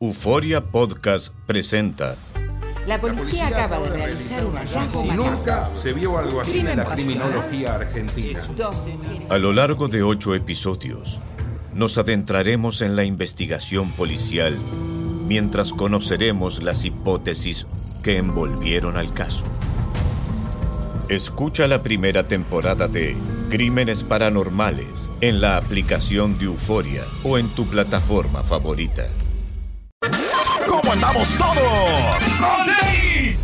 Euforia Podcast presenta. La policía acaba de realizar un hallazgo nunca se vio algo así en la criminología argentina. A lo largo de ocho episodios, nos adentraremos en la investigación policial mientras conoceremos las hipótesis que envolvieron al caso. Escucha la primera temporada de Crímenes Paranormales en la aplicación de Euforia o en tu plataforma favorita. ¿Cómo andamos todos?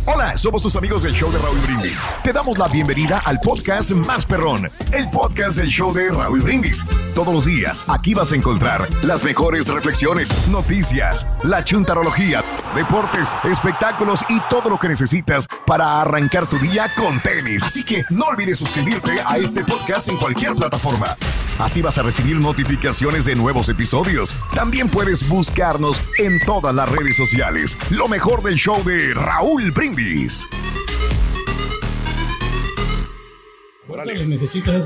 Hola, somos tus amigos del show de Raúl Brindis. Te damos la bienvenida al podcast Más Perrón, el podcast del show de Raúl Brindis. Todos los días aquí vas a encontrar las mejores reflexiones, noticias, la chuntarología, deportes, espectáculos y todo lo que necesitas para arrancar tu día con tenis. Así que no olvides suscribirte a este podcast en cualquier plataforma. Así vas a recibir notificaciones de nuevos episodios. También puedes buscarnos en todas las redes sociales. Lo mejor del show de Raúl Brindis.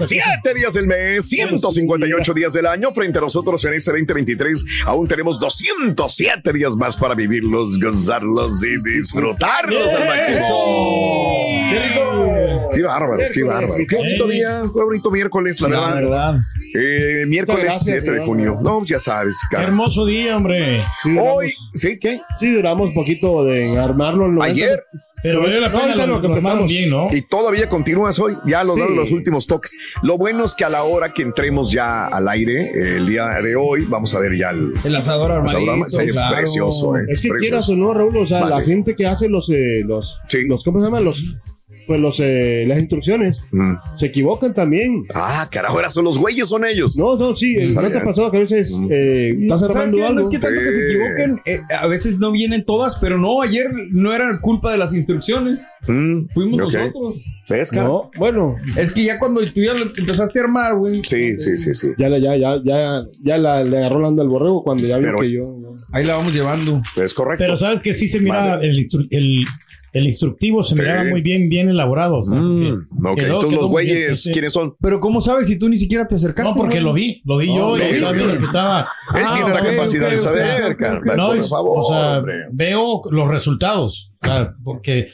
Siete días del mes, 158 días del año. Frente a nosotros en este 2023, aún tenemos 207 días más para vivirlos, gozarlos y disfrutarlos al máximo. Qué bárbaro, qué bárbaro. Qué bonito día, qué bonito miércoles, la verdad. verdad. Eh, miércoles gracias, 7 de señor. junio. No, ya sabes, Qué cara. hermoso día, hombre. Sí, Hoy, ¿sí? ¿Qué? sí, duramos poquito de armarlo. el 90. Ayer. Pero valió la pena, lo, lo que lo preparamos. bien, ¿no? Y todavía continúas hoy, ya los Sí. dan los últimos toques. Lo bueno es que a la hora que entremos ya al aire, eh, el día de hoy, vamos a ver ya el, El asador el armadito. asador. Sí, claro. precioso, eh, Es que precioso. quieras o no, Raúl, o sea, Vale. la gente que hace los, eh, los, Sí. los, ¿cómo se llaman? Los, pues los, eh, las instrucciones, Mm. se equivocan también. Ah, carajo, ahora son los güeyes, son ellos. No, no, sí, eh, ¿no te ha pasado que a veces eh, estás ¿Sabes armando qué? algo? No es que tanto que se equivoquen, eh, a veces no vienen todas, pero no, ayer no era culpa de las instrucciones, Mm, fuimos nosotros. ¿Ves, cara? No, bueno, Es que ya cuando tú ya lo empezaste a armar, güey, Sí, sí, sí, sí. ya, la- ya, ya, ya, ya la, le agarró la onda al borrego cuando ya vio Pero- que yo. ahí la vamos llevando. Es correcto. Pero sabes que sí se mira Vale. el, el, el instructivo, se Sí. miraba muy bien, bien elaborado. o sea, Mm, que- ok, quedó- entonces quedó los bien, güeyes, sí, sí. ¿quiénes son? Pero ¿cómo sabes si tú ni siquiera te acercaste? No, porque güey? lo vi, lo vi No, yo lo y estaba viendo que estaba. Él Ah, tiene la ok, capacidad ok, de saber, ok, cara. ok. No, por favor, o sea, hombre. veo los resultados, porque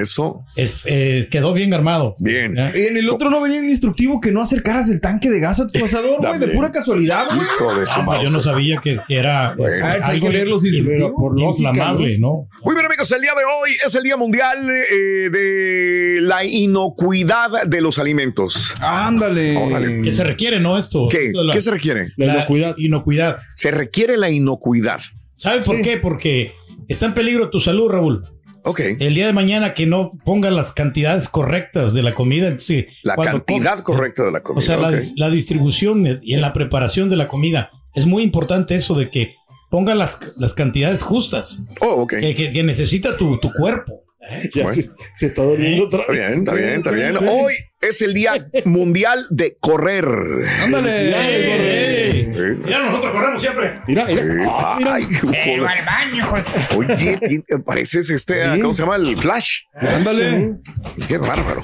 Eso, es, eh, quedó bien armado. bien. ¿eh? En el otro no venía el instructivo que no acercaras el tanque de gas a tu asador, güey, de pura casualidad, güey. Ah, pues yo no sabía que, que era Bueno. este, Ah, hay algo que leer los in- instructivos. por lógica, inflamable, ¿no? Muy bien, amigos, el día de hoy es el Día Mundial eh, de la inocuidad de los alimentos. Ándale. Órale. Que se requiere, ¿no? Esto. ¿Qué? Esto de la- ¿Qué se requiere? La la inocuidad. inocuidad. Se requiere la inocuidad. ¿Sabe por qué? Porque está en peligro tu salud, Raúl. Ok. El día de mañana que no pongas las cantidades correctas de la comida. Entonces, La cantidad com- correcta de la comida. O sea, la, distribución y en la preparación de la comida. Es muy importante eso de que ponga las, las cantidades justas Oh, ok. que, que- que necesita tu, tu cuerpo. ¿eh? Ya Bueno. se, se está durmiendo otra Está vez. bien, está bien, está bien. Hoy es el Día Mundial de Correr. Ándale. ¡Ey! Sí. Mira, nosotros corremos siempre. Mira, mira. Sí. Ah, mira. Ay, joder. Oye, pareces este, ¿cómo se llama? El Flash. Ándale. Qué bárbaro.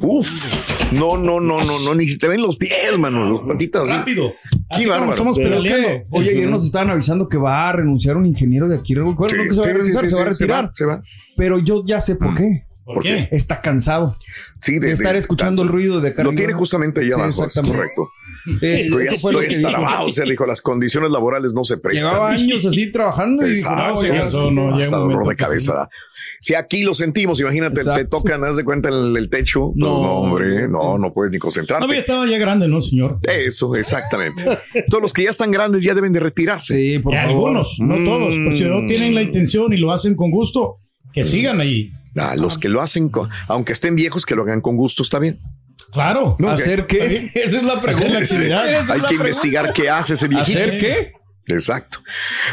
Uf, no, no, no, no, no, ni se te ven los pies, mano, los patitas así. Rápido. Qué bárbaro. estamos. ¿Qué? Oye, ayer nos estaban avisando que va a renunciar un ingeniero de aquí. Bueno, Sí, no que se va a renunciar, sí, se va a retirar. Se va. Pero yo ya sé por qué. ¿Por, ¿por qué? Está cansado Sí, de, de estar de- escuchando el ruido de acá Lo tiene justamente ahí Sí, abajo, es correcto. Eh, ya lo estoy que dijo. estarabado, o sea, le dijo, las condiciones laborales no se prestan. Llevaba años así trabajando y dijo, no, ya- eso no, hasta dolor de cabeza. Si aquí lo sentimos, imagínate, te tocan, haz de cuenta el, el techo. No, No. no, hombre, no, no puedes ni concentrarte. No, ya estaba ya grande, ¿no, señor? Eso, exactamente. Todos los que ya están grandes ya deben de retirarse. Sí, por Y favor. algunos, no Mm. todos, pero si no tienen la intención y lo hacen con gusto, que sigan ahí. A los que lo hacen, con- aunque estén viejos, que lo hagan con gusto, está bien. Claro. No, ¿Hacer Está qué? Esa es la pregunta. Hacer la actividad. Esa es Hay la que pregunta. investigar qué hace ese viejito. ¿Hacer qué? Exacto.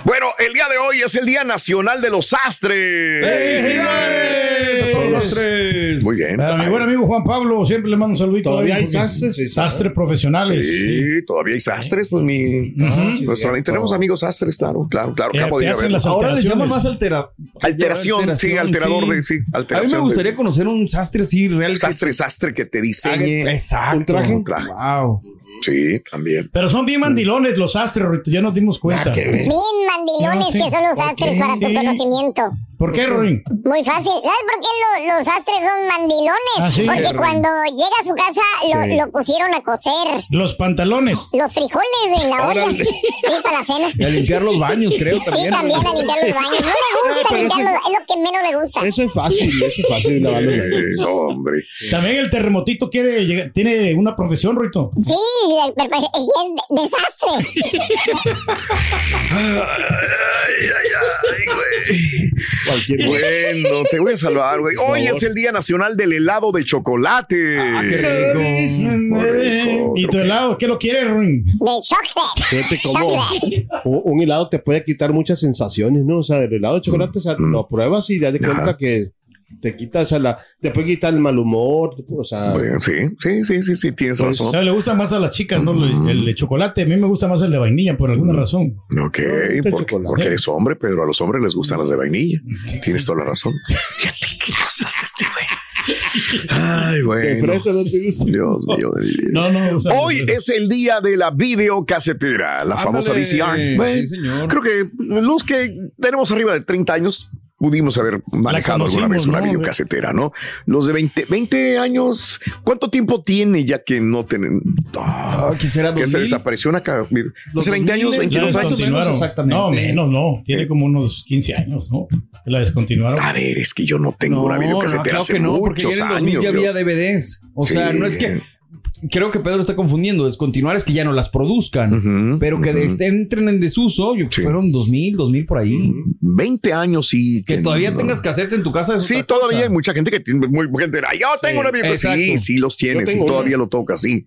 Bueno, el día de hoy es el Día Nacional de los Sastres. ¡Felicidades a todos los tres! Muy bien. A mi buen amigo Juan Pablo, siempre le mando un saludito. Todavía hay sastres, sí, Sastres profesionales. sí. Sí, todavía hay sastres, pues mi. nuestro- tenemos amigos sastres, claro, claro, claro. Eh, te hacen las Ahora les llaman alteraciones. más altera... Alteración, sí, alterador de, sí, A mí alteración. me de- gustaría conocer un sastre así real. que- Sastre, sastre que te diseñe. Exacto. Un traje. Un traje. Wow. Sí, también. Pero son bien mandilones los astres, Rito, ya nos dimos cuenta. Bien mandilones No, sí. que son los ¿Por astres para tu Sí. conocimiento. ¿Por qué, Rorín? Muy fácil. ¿Sabes por qué lo- los astres son mandilones? Ah, sí. Porque Sí. cuando llega a su casa lo, Sí. lo pusieron a cocer. Los pantalones. Los frijoles en la olla. Para la cena. Y a limpiar los baños, creo, Sí, también. también a limpiar los baños. No le gusta Pero limpiar eso- los Es lo que menos le gusta. Eso es fácil, eso es fácil lavar los baños. No, hombre. También el terremotito quiere llegar- tiene una profesión, Rito. Sí, pero pues, y es de- desastre. Ay, ay, ay, güey. Cualquier Bueno, te voy a salvar, güey. Hoy es el Día Nacional del helado de chocolate. Ah, qué rico. rico, ¿Y tu helado? ¿Qué lo quiere, Rorín? De chocolate. Fíjate cómo Chocolate. un, helado te puede quitar muchas sensaciones, ¿no? O sea, el helado de chocolate, o sea, lo pruebas y te das de cuenta que te quita, o sea, la, te puede quitar el mal humor, o sea, Bueno, sí, sí, sí, sí, sí, tienes Pues, razón. O sea, le gusta más a las chicas, ¿no? El, el de chocolate. A mí me gusta más el de vainilla, por alguna razón. Ok, de porque, porque eres hombre, pero a los hombres les gustan las de vainilla. Tienes toda la razón. Fíjate qué cosas este güey. Ay, bueno. fresa no te gusta. Dios mío. No, no. o sea, Hoy es el día de la videocasetera, la famosa. VCR. Bueno, Sí, señor. Creo que los que tenemos arriba de 30 años pudimos haber manejado alguna vez una ¿no? videocasetera, ¿no? Los de 20, 20 años, ¿cuánto tiempo tiene ya que no tienen? Ah, ¿Qué será? que se 2000? desapareció una... Hace 20 años, 2000, la 22 más o años. menos, exactamente. No, menos, no. Tiene como unos 15 años, ¿no? La descontinuaron. A ver, es que yo no tengo una videocasetera claro hace que no, porque muchos en el 2000 años. ya había. DVDs. O sea, no es que. Creo que Pedro está confundiendo. Descontinuar es que ya no las produzcan. Pero que de- ujú. entren en desuso, yo, Sí. fueron 2000, 2000 por ahí. 20 años y... Que todavía no. tengas cassettes en tu casa. Sí, todavía cosa. hay mucha gente que tiene muy gente. Ay, yo tengo una videocasetera. Sí, sí los tienes y todavía una. lo tocas, sí.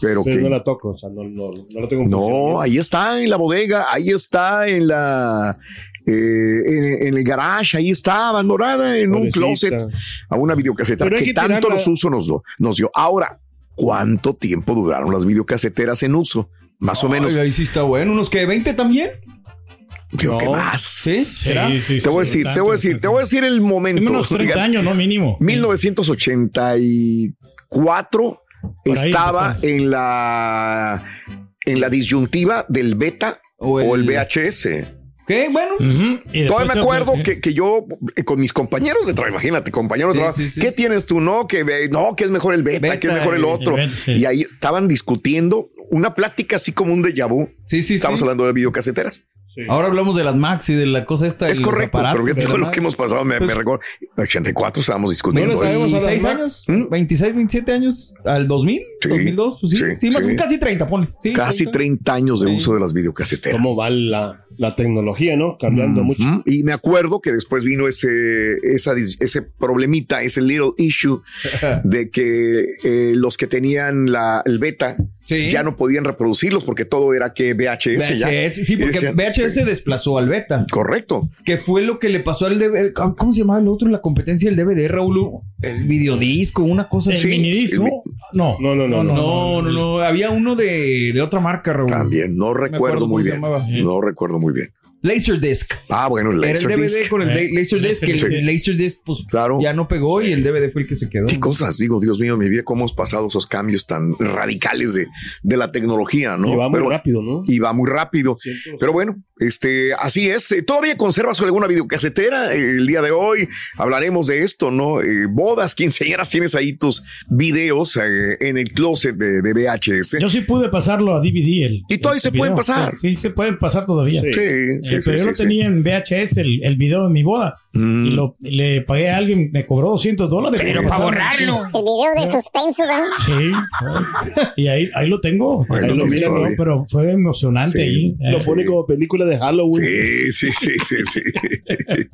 Pero, que no la toco, o sea, no, no, no la tengo en No, ahí está en la bodega, ahí está en la eh, en, en el garage, ahí está abandonada en un closet a una Pero hay que, que tanto tirarla. nos uso nos, do- nos dio. Ahora, ¿cuánto tiempo duraron las videocaseteras en uso? Más o menos, ahí sí está bueno. ¿Unos que 20 también? creo que más. ¿Sí? ¿Será? Sí, sí, Te voy a decir, te voy a decir, te voy a decir el momento. Unos 30 Fíjate, años, ¿no? Mínimo. 1984 Por ahí estaba empezamos. en la en la disyuntiva del beta O o el, el- VHS. Bueno. Y Todavía me acuerdo que, que yo eh, con mis compañeros de trabajo, imagínate, compañeros de trabajo, sí, sí. ¿qué tienes tú? No, que no, que es mejor el beta, Beta, que es mejor el el otro. beta. Y ahí estaban discutiendo una plática así como un déjà vu. Sí, sí, Estamos hablando de videocaseteras. Sí. Ahora hablamos de las Max y de la cosa esta. es correcto, aparatos pero todo lo que hemos pasado me, me Pues- recuerdo. 84 estábamos discutiendo. las 26 Mac. años, ¿Mm? 26, 27 años, al 2000, Sí, 2002, pues sí, sí, sí, más sí. casi 30, ponle. Sí, Casi 30 años de Sí. uso de las videocaseteras. ¿Cómo va la, la tecnología, no? Cambiando mucho. Y me acuerdo que después vino ese, esa, ese problemita, ese little issue de que eh, los que tenían la, el beta Sí. ya no podían reproducirlos porque todo era que VHS, ya. VHS, sí, porque decían, VHS sí, desplazó al beta, Correcto. que fue lo que le pasó al DVD. ¿Cómo se llamaba el otro en la competencia del DVD, Raúl? El videodisco, una cosa El así. el ¿no? No. No, no, no, No, no, no, había uno de, de otra marca, Raúl. También, no recuerdo muy bien. llamaba. No recuerdo muy bien. Laserdisc. Ah, bueno, el Era el DVD Laserdisc. con el Eh, Laserdisc, el Laserdisc. Laserdisc pues Claro. ya no pegó y el DVD fue el que se quedó. Qué cosas, digo, Dios mío, mi vida, cómo hemos pasado esos cambios tan radicales de, de la tecnología, ¿no? Y va muy Pero- rápido, ¿no? Y va muy rápido. Siento- Pero bueno, este, así es. Eh, Todavía conservas alguna videocasetera. Eh, El día de hoy hablaremos de esto, ¿no? Eh, bodas, quinceañeras, tienes ahí tus videos eh, en el closet de, de VHS. Yo sí pude pasarlo a DVD. El, Y todavía el se pueden video. pasar. Sí, se pueden pasar todavía. Sí. sí, Eh, sí, pero sí, yo lo sí, tenía en VHS, el, el video de mi boda. Mm. Y, lo, le pagué a alguien, me cobró 200 dólares. Pero para pasarlo. El video de suspenso, ¿verdad? Sí. sí. Y ahí, ahí lo tengo. Bueno, Ahí lo. ¿no? pero fue emocionante Sí. ahí. Lo pone como película de Halloween. Sí, sí, sí, sí, sí.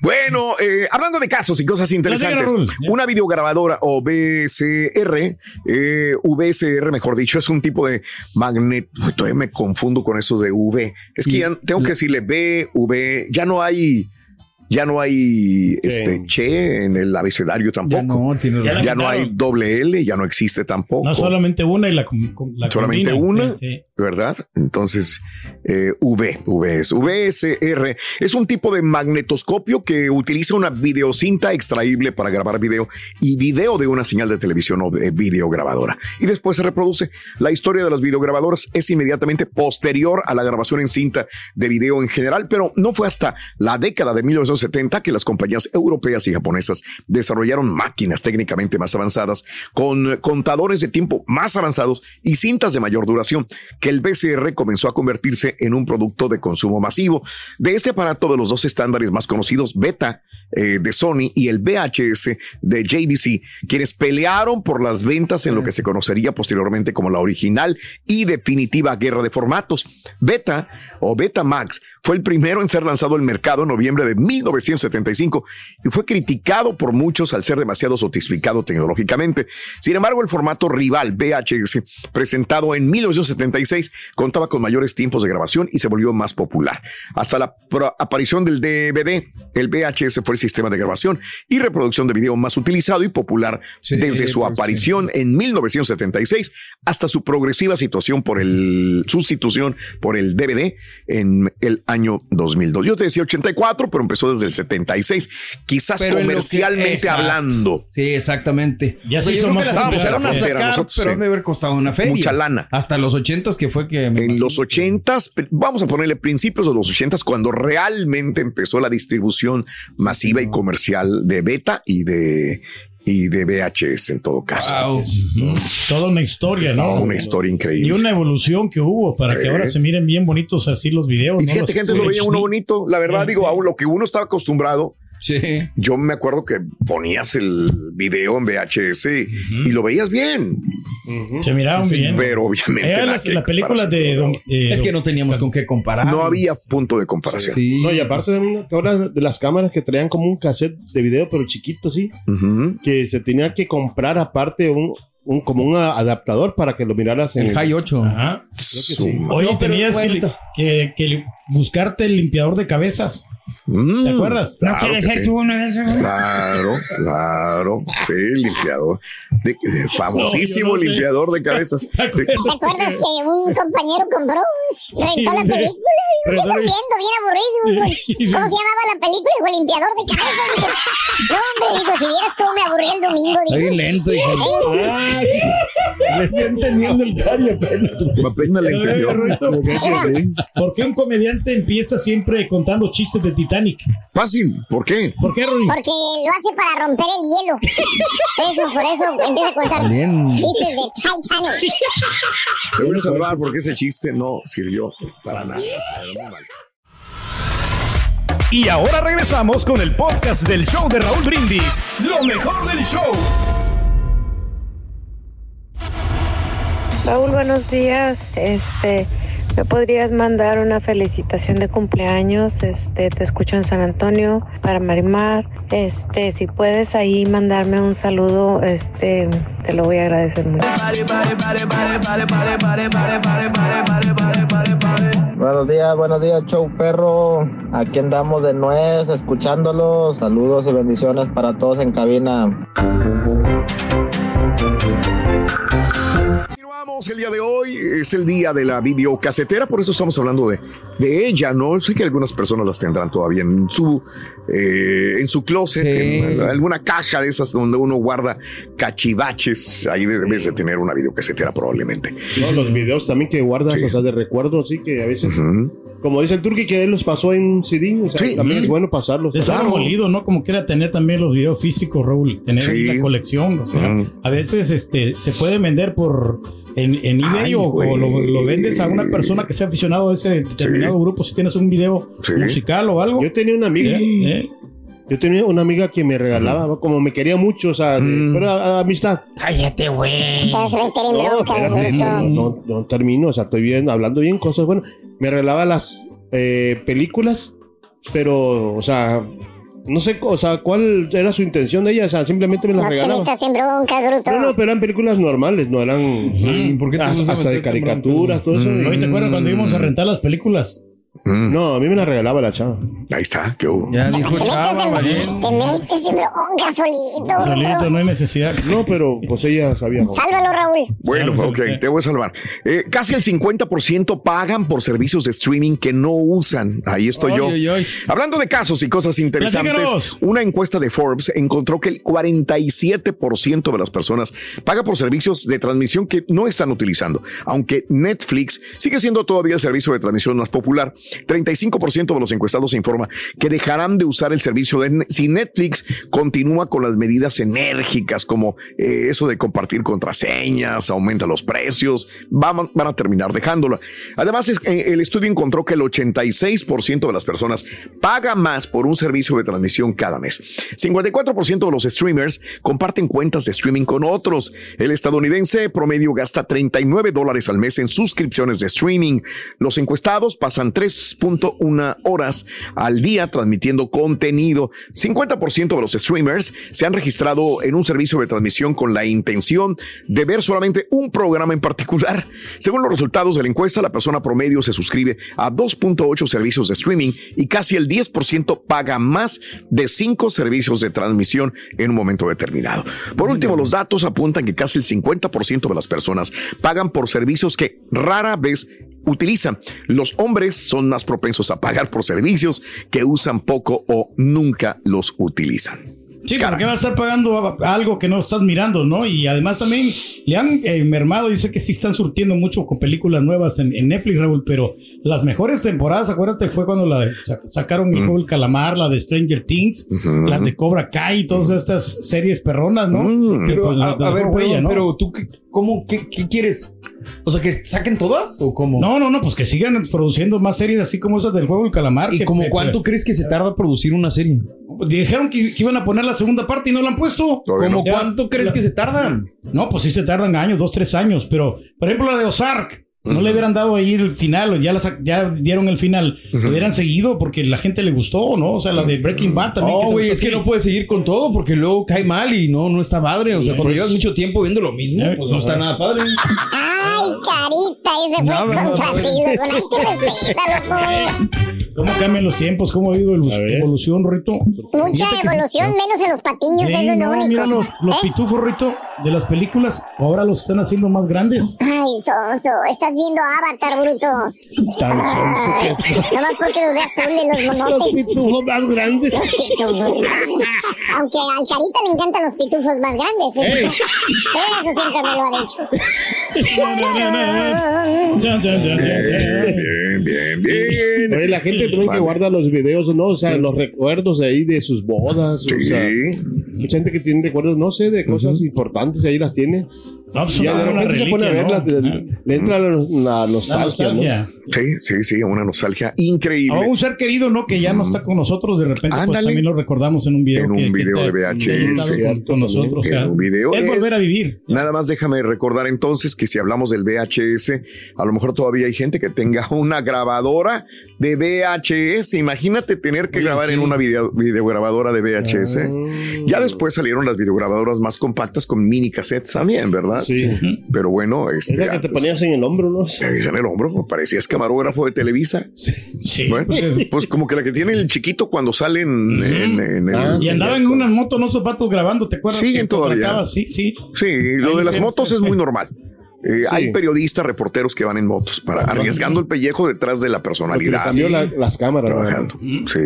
bueno, eh, hablando de casos y cosas interesantes, una videograbadora o VCR, eh, VCR, mejor dicho, es un tipo de magnet. Uy, Todavía me confundo con eso de V. Es que Y ya tengo que la- decirle V, V. Ya no hay Ya no hay este che en el abecedario tampoco. Ya no, tiene Ya la Ya no hay doble L, ya no existe tampoco. No solamente una y la, la Solamente una. Sí, sí. ¿Verdad? Entonces, eh, V, VS, VSR es un tipo de magnetoscopio que utiliza una videocinta extraíble para grabar video y video de una señal de televisión o de videograbadora. Y después se reproduce. La historia de las videograbadoras es inmediatamente posterior a la grabación en cinta de video en general, pero no fue hasta la década de 1970 que las compañías europeas y japonesas desarrollaron máquinas técnicamente más avanzadas con contadores de tiempo más avanzados y cintas de mayor duración que el BCR comenzó a convertirse en un producto de consumo masivo. De este aparato de los dos estándares más conocidos, Beta eh, de Sony y el VHS de JVC, quienes pelearon por las ventas en lo que se conocería posteriormente como la original y definitiva guerra de formatos. Beta o Beta Max fue el primero en ser lanzado al mercado en noviembre de 1975 y fue criticado por muchos al ser demasiado sofisticado tecnológicamente. Sin embargo, el formato rival VHS, presentado en 1976, contaba con mayores tiempos de grabación y se volvió más popular. Hasta la aparición del DVD, el VHS fue el sistema de grabación y reproducción de video más utilizado y popular Sí, desde su pues, aparición en 1976 hasta su progresiva situación por el sustitución por el DVD en el año 2002. Yo te decía 84, pero empezó desde el 76, quizás Pero que- comercialmente hablando. Sí, exactamente. Ya se hizo más que las empezaron a Era sacar, nosotros, pero sí. han de haber costado una feria. Mucha lana. Hasta los ochentas que fue que... En los 80s, vamos a ponerle principios de los 80s, cuando realmente empezó la distribución masiva y comercial de beta y de, y de VHS en todo caso. Wow. Toda una historia, ¿no? Una historia Y increíble. una evolución que hubo para que ahora se miren bien bonitos así los videos. Y ¿no? fíjate Los que antes lo veía uno bonito. La verdad, digo, sí. a lo que uno estaba acostumbrado. Sí. Yo me acuerdo que ponías el video en VHS y lo veías bien, Se miraban bien. pero obviamente Era la, película de... Don, eh, Es que no teníamos con qué comparar. no había punto de comparación. Sí. No, y aparte de, una- de las cámaras que traían como un cassette de video, pero chiquito, sí, que se tenía que comprar aparte un, un como un adaptador para que lo miraras en El High 8. Ajá. que sí. Oye, No, tenías que, que- que buscarte el limpiador de cabezas. Mm, ¿Te acuerdas? claro que sí. uno de esos? Claro, claro, sí, limpiador. De- de- famosísimo No, no sé. limpiador de cabezas. Sí. ¿Te acuerdas que un compañero compró, rentó la sí. película? ¿Y ¿Qué estás viendo? Bien aburrido. ¿Cómo se llamaba la película? Dijo, el limpiador de cabezas. Dije, no, hombre, dijo, si vieras cómo aburrí el domingo. Está bien lento, hija. Ah, Le estoy entendiendo el cari apenas. Apenas le entendió. ¿Por qué un comediante empieza siempre contando chistes de Titanic? Fácil, ¿por qué? ¿Por qué, Rory? porque lo hace para romper el hielo. Eso, por eso empieza a contar Bien. chistes de Titanic. Te voy a salvar porque ese chiste no sirvió para nada. Era muy mal. Y ahora regresamos con el podcast del show de Raúl Brindis. Lo mejor del show. Raúl, buenos días. Este, ¿me podrías mandar una felicitación de cumpleaños? Este, te escucho en San Antonio para Marimar. Este, si puedes ahí mandarme un saludo, este, te lo voy a agradecer mucho. Buenos días, buenos días, show perro. Aquí andamos de nuez, escuchándolos. Saludos y bendiciones para todos en cabina. El día de hoy, es el día de la videocasetera, por eso estamos hablando de, de ella, ¿no? Sé que algunas personas las tendrán todavía en su, eh, en su closet, Sí. en alguna caja de esas donde uno guarda cachivaches, ahí debes de tener una videocasetera probablemente. No, los videos también que guardas, Sí. o sea, de recuerdo, sí, que a veces, como dice el Turki, que él los pasó en CD, o sea, Sí. también es bueno pasarlos. Es algo molido, ¿no? Como quiera tener también los videos físicos, Raúl. Tener la colección. O sea, a veces este, se puede vender por en, en eBay Ay, o, lo, lo vendes a una persona que sea aficionado a ese determinado Sí. grupo. Si tienes un video Sí. musical o algo. Yo tenía una amiga, Eh, eh. yo tenía una amiga que me regalaba, como me quería mucho, o sea, de- Mm. pero a- a amistad. Cállate, güey. En no, no termino, o sea, estoy bien, hablando bien cosas. Bueno, me regalaba las eh, películas, pero, o sea, no sé, o sea, cuál era su intención de ella, o sea, simplemente me las No regalaba. bronca, bruto. No, no, pero eran películas normales, no eran ¿Por qué te hasta, gusta hasta de caricaturas, todo eso. Oye, ¿te acuerdas cuando íbamos a rentar las películas? No, a mí me la regalaba la chava. Ahí está, ¿qué hubo? Ya dijo Chava, te bronca solito. Solito, no hay necesidad. No, pero pues ella sabía. Sálvalo, Raúl. Bueno, ok, sí. te voy a salvar. Eh, casi el 50% pagan por servicios de streaming que no usan. Ahí estoy yo. Hablando de casos y cosas interesantes, Platícanos. una encuesta de Forbes encontró que el 47% de las personas paga por servicios de transmisión que no están utilizando. Aunque Netflix sigue siendo todavía el servicio de transmisión más popular, 35% de los encuestados informa que dejarán de usar el servicio de si Netflix continúa con las medidas enérgicas como eh, eso de compartir contraseñas, aumenta los precios, van, van a terminar dejándola. Además, eh, el estudio encontró que el 86% de las personas paga más por un servicio de transmisión cada mes. 54% de los streamers comparten cuentas de streaming con otros. El estadounidense promedio gasta 39 dólares al mes en suscripciones de streaming. Los encuestados pasan 3.1 horas al día transmitiendo contenido. 50% de los streamers se han registrado en un servicio de transmisión con la intención de ver solamente un programa en particular. Según los resultados de la encuesta, la persona promedio se suscribe a 2.8 servicios de streaming y casi el 10% paga más de 5 servicios de transmisión en un momento determinado. Por último, los datos apuntan que casi el 50% de las personas pagan por servicios que rara vez utilizan. Los hombres son más propensos a pagar por servicios que usan poco o nunca los utilizan. Sí, ¿por qué va a estar pagando algo que no estás mirando, no? Y además también le han eh, mermado, yo sé que sí están surtiendo mucho con películas nuevas en, en Netflix, Raúl, pero las mejores temporadas, acuérdate, fue cuando la sacaron el juego El Calamar, la de Stranger Things, la de Cobra Kai, todas estas series perronas, ¿no? Que, Pero, pues, a, la- a la ver, dejó huella, perdón, ¿no? pero tú, ¿cómo, qué, qué quieres? O sea, que saquen todas o cómo? No, no, no, pues que sigan produciendo más series así como esas del juego El Calamar. ¿Y que- como cuánto crees que se tarda producir una serie? Dijeron que, que iban a poner la segunda parte y no la han puesto. Todavía ¿Cómo cuánto crees la- que se tardan? No, pues sí se tardan años, dos, tres años, pero por ejemplo la de Ozark, no le hubieran dado ahí el final, o ya, la sac- ya dieron el final, lo hubieran seguido porque la gente le gustó, ¿no? O sea, la de Breaking Bad también. No, güey, es que no puedes seguir con todo porque luego cae mal y no, no está padre. O sea, cuando Pues- llevas mucho tiempo viendo lo mismo, Eh, pues no está nada padre. Ay, carita, ese fue Nada, contra nada. ti, loco. Nadie te respeta, loco. ¿Cómo cambian los tiempos? ¿Cómo ha habido evolución, Rito? Mucha evolución, menos en los patiños, eso es lo no, único. mira los, los ¿Eh? pitufos, Rito, de las películas, ahora los están haciendo más grandes. Ay, Sonso, estás viendo Avatar, bruto. Tan sonso Ay, que- nomás porque los ve azules, los Los monotes. pitufos más grandes. Los pitufos. Aunque al Carita le encantan los pitufos más grandes. Eso, eso siempre me lo ha dicho. Ya, ya, ya, ya, ya. Bien, bien, bien. Oye, la gente que Vale. guarda los videos, ¿no? O sea, los recuerdos ahí de sus bodas. O sea, Sí. mucha gente que tiene recuerdos, no sé, de cosas importantes, ahí las tiene. No, pues, Y ya de una repente se pone a verlas, ¿no? le, le entra la, la La nostalgia, ¿no? Sí, sí, sí, una nostalgia increíble. A un ser querido, ¿no? Que ya no está con nosotros, de repente, pues Ándale. también lo recordamos en un video. En un que- que video está- de VHS. con, nosotros. O en sea, un video. es volver a vivir. Nada más déjame recordar entonces que si hablamos del VHS, a lo mejor todavía hay gente que tenga una grabadora de VHS. Imagínate tener que Oye, grabar sí. en una video, videograbadora de VHS. Ah. Ya después salieron las videograbadoras más compactas con mini cassettes también, ¿verdad? Sí. Pero bueno, Es este, la que te ponías en el hombro, ¿no? en el hombro, parecías camarógrafo de Televisa. Sí. Bueno, pues como que la que tiene el chiquito cuando salen en, en el... Ah, Y andaba en una moto, no zapatos grabando, ¿te acuerdas? Siguen que todavía. Sí, sí. Sí, lo Ahí de las motos es muy normal. Eh, Sí. Hay periodistas, reporteros que van en motos para arriesgando el pellejo detrás de la personalidad. cambió la- las cámaras. ¿no? Trabajando. Sí,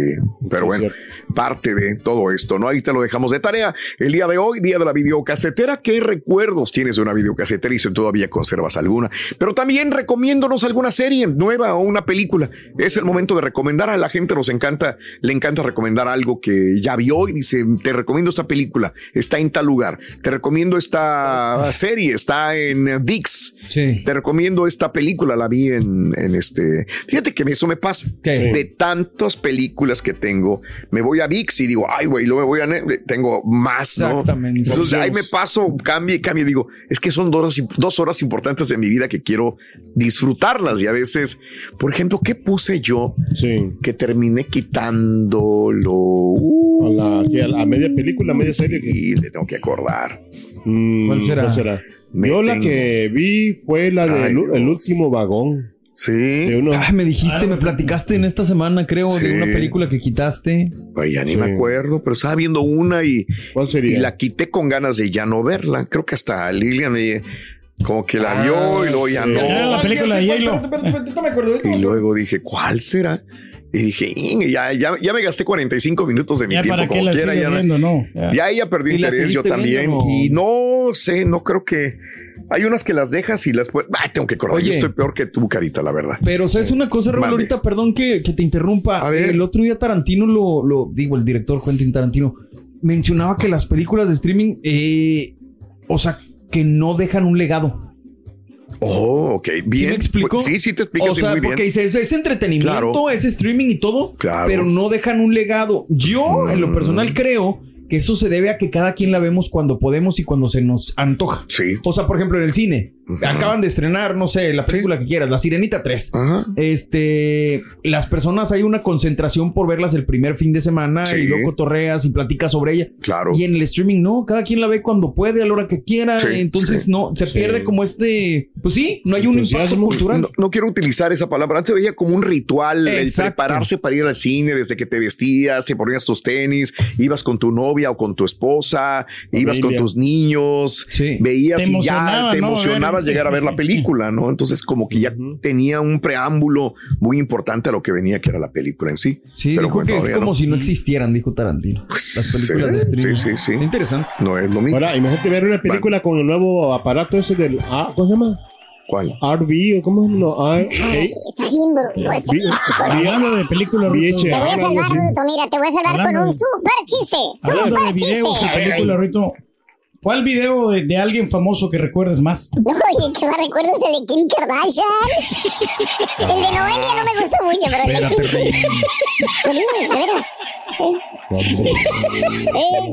pero Sí, bueno, parte de todo esto, ¿no? Ahí te lo dejamos de tarea. El día de hoy, día de la videocasetera, ¿qué recuerdos tienes de una videocasetera y si todavía conservas alguna? Pero también recomiéndonos alguna serie nueva o una película. Es el momento de recomendar a la gente, nos encanta, le encanta recomendar algo que ya vio y dice, te recomiendo esta película, está en tal lugar, te recomiendo esta serie, está en eh, Sí. Te recomiendo esta película, la vi en, en este. Fíjate que eso me pasa. ¿Qué? De tantas películas que tengo, me voy a VIX y digo, ay, güey, luego me voy a. Tengo más, ¿no? Exactamente. Entonces ahí me paso, cambio y cambio. Digo, es que son dos horas, dos horas importantes de mi vida que quiero disfrutarlas. Y a veces, por ejemplo, ¿qué puse yo Sí. que terminé quitándolo? Uh, A, la, que a la- a media película, a media serie. y le tengo que acordar. Mm, ¿Cuál será? ¿Cuál será? Me Yo la tengo- que vi fue la de Ay, El, último vagón. Sí. Ah, me dijiste, me platicaste en esta semana, creo, Sí. de una película que quitaste. Pues ya ni me acuerdo, pero estaba viendo una y, sería? y la quité con ganas de ya no verla. Creo que hasta Lilian me- como que la vio y luego ya no. Era la película de. Y luego dije, ¿cuál será? Y dije, "Ing, ya, ya, ya me gasté 45 minutos de mi Ya tiempo. para qué como la quiera, ya, no- viendo, ¿no? Ya. ya ella perdió ¿Y la interés, yo también. viendo Y no sé, no creo que. Hay unas que las dejas y las puedes. Ay, tengo que correr. Yo estoy peor que tú, Carita, la verdad. Pero, ¿sabes una cosa, Raúl? Mande. Ahorita, perdón que, que te interrumpa. A ver. El otro día Tarantino lo, lo digo, el director Quentin Tarantino mencionaba que las películas de streaming, eh, o sea, que no dejan un legado. Oh, ok. Bien. ¿Sí me explico? Pues, sí, sí, te explicas O sea, muy bien. porque dice, es, es entretenimiento, Claro. es streaming y todo, Claro. pero no dejan un legado. Yo, en lo Mm. personal, creo que eso se debe a que cada quien la vemos cuando podemos y cuando se nos antoja. Sí. O sea, por ejemplo, en el cine, acaban de estrenar, no sé, la película que quieras, La Sirenita 3. Ajá. Este, las personas hay una concentración por verlas el primer fin de semana Sí. y luego torreas y platicas sobre ella. Claro. Y en el streaming no, cada quien la ve cuando puede, a la hora que quiera. Sí, entonces sí, no, se pierde como este, pues sí, no hay un impacto cultural. No, no quiero utilizar esa palabra. Antes veía como un ritual el Exacto. prepararse para ir al cine desde que te vestías, te ponías tus tenis, ibas con tu novia o con tu esposa, ibas con tus niños, Sí. veías y ya te ¿no? emocionabas Ver, llegar sí, a ver sí, la película, ¿no? Entonces como que ya tenía un preámbulo muy importante a lo que venía, que era la película en sí. Sí, Pero dijo bueno, que es como no. si no existieran, dijo Tarantino. Pues, Las películas sí, de streaming. sí, sí, sí. Interesante. No es lo mismo. Ahora, imagínate ver una película con el nuevo aparato ese del. ah, ¿Cómo se llama? ¿Cuál? RV o cómo no, ah, bro. Este- vi- Hablando de películas, VH, Rito, Te voy a salvar. Ruto, mira, te voy a salvar con Hablando un de- super chiste. hablando de Super videos y películas, Rito, ¿cuál video de, de alguien famoso que recuerdes más? Oye, que me recuerdas el de Kim Kardashian. El de Noelia no me gusta mucho, pero el de Kim. Sí, de veras. Eh,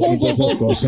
sí, sí, sí.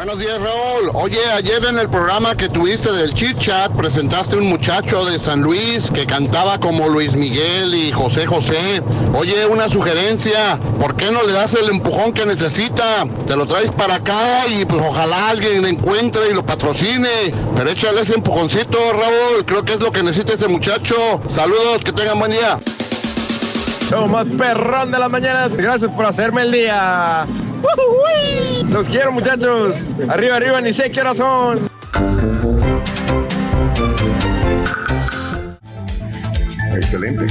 Buenos días, Raúl. Oye, ayer en el programa que tuviste del Chit Chat presentaste un muchacho de San Luis que cantaba como Luis Miguel y José José. Oye, una sugerencia. ¿Por qué no le das el empujón que necesita? Te lo traes para acá y pues ojalá alguien lo encuentre y lo patrocine. Pero échale ese empujoncito, Raúl. Creo que es lo que necesita ese muchacho. Saludos, que tengan buen día. Show más perrón de las mañanas. Gracias por hacerme el día. Los quiero, muchachos. Arriba, arriba, ni sé qué hora son. Excelente.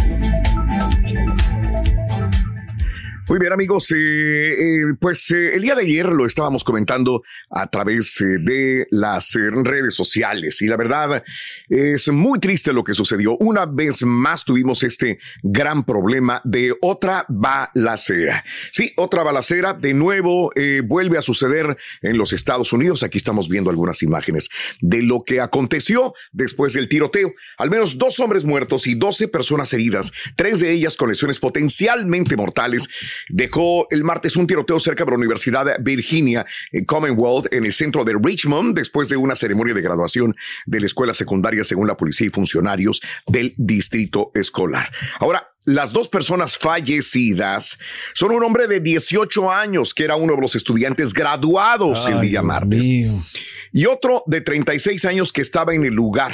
Muy bien amigos, eh, eh, pues eh, el día de ayer lo estábamos comentando a través de las redes sociales y la verdad es muy triste lo que sucedió. Una vez más tuvimos este gran problema de otra balacera. Sí, otra balacera de nuevo vuelve a suceder en los Estados Unidos. Aquí estamos viendo algunas imágenes de lo que aconteció después del tiroteo. Al menos dos hombres muertos y 12 personas heridas, tres de ellas con lesiones potencialmente mortales dejó el martes un tiroteo cerca de la Universidad de Virginia en Commonwealth, en el centro de Richmond, después de una ceremonia de graduación de la escuela secundaria, según la policía y funcionarios del distrito escolar. Ahora, las dos personas fallecidas son un hombre de 18 años, que era uno de los estudiantes graduados el día martes, y otro de 36 años que estaba en el lugar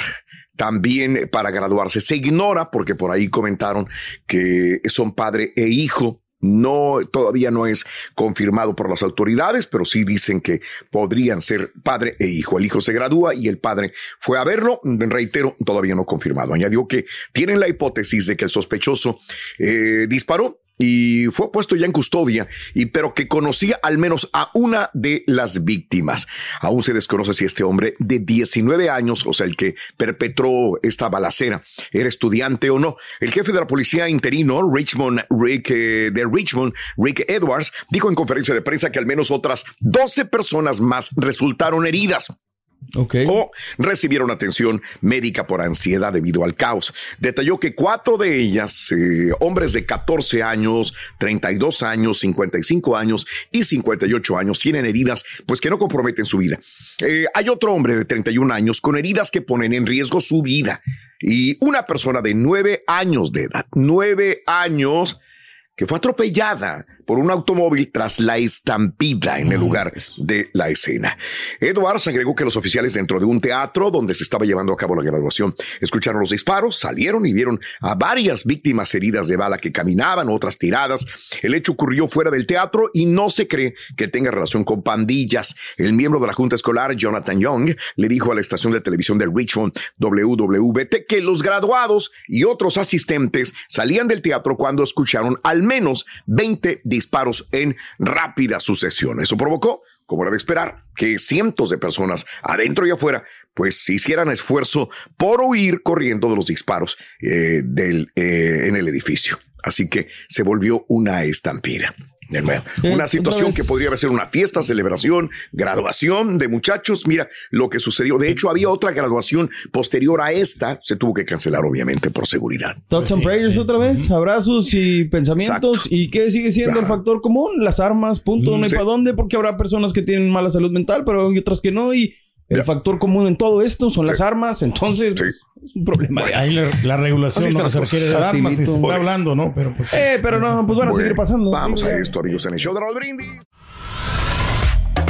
también para graduarse. Se ignora porque por ahí comentaron que son padre e hijo. No, todavía no es confirmado por las autoridades, pero sí dicen que podrían ser padre e hijo. El hijo se gradúa y el padre fue a verlo. Reitero, todavía no confirmado. Añadió que tienen la hipótesis de que el sospechoso eh, disparó y fue puesto ya en custodia, y pero que conocía al menos a una de las víctimas. Aún se desconoce si este hombre de 19 años, o sea, el que perpetró esta balacera, era estudiante o no. El jefe de la policía interino, Richmond Rick eh, de Richmond, Rick Edwards, dijo en conferencia de prensa que al menos otras 12 personas más resultaron heridas. O recibieron atención médica por ansiedad debido al caos. Detalló que cuatro de ellas, eh, hombres de 14 años, 32 años, 55 años y 58 años, tienen heridas pues que no comprometen su vida. Eh, hay otro hombre de 31 años con heridas que ponen en riesgo su vida y una persona de 9 años de edad, 9 años que fue atropellada por un automóvil tras la estampida en el lugar de la escena. Edwards agregó que los oficiales dentro de un teatro donde se estaba llevando a cabo la graduación escucharon los disparos, salieron y vieron a varias víctimas heridas de bala que caminaban, otras tiradas. El hecho ocurrió fuera del teatro y no se cree que tenga relación con pandillas. El miembro de la Junta Escolar, Jonathan Young, le dijo a la estación de televisión de Richmond, WWBT, que los graduados y otros asistentes salían del teatro cuando escucharon al menos 20 disparos en rápida sucesión. Eso provocó, como era de esperar, que cientos de personas adentro y afuera pues hicieran esfuerzo por huir corriendo de los disparos eh, eh, en el edificio. Así que se volvió una estampida. Una situación que podría ser una fiesta, celebración, graduación de muchachos. Mira lo que sucedió. De hecho, había otra graduación posterior a esta. Se tuvo que cancelar, obviamente, por seguridad. Thoughts and prayers otra vez, abrazos y pensamientos. ¿Y qué sigue siendo el factor común? Las armas, punto, no hay para dónde, porque habrá personas que tienen mala salud mental, pero hay otras que no. Y el factor común en todo esto son las armas, entonces pues, es un problema. Ahí la, la regulación no las se requiere de armas y se está hablando, ¿no? Pero pues. Eh, pero no, pues van a seguir pasando. Vamos a esto, amigos, en el show de Raúl Brindis.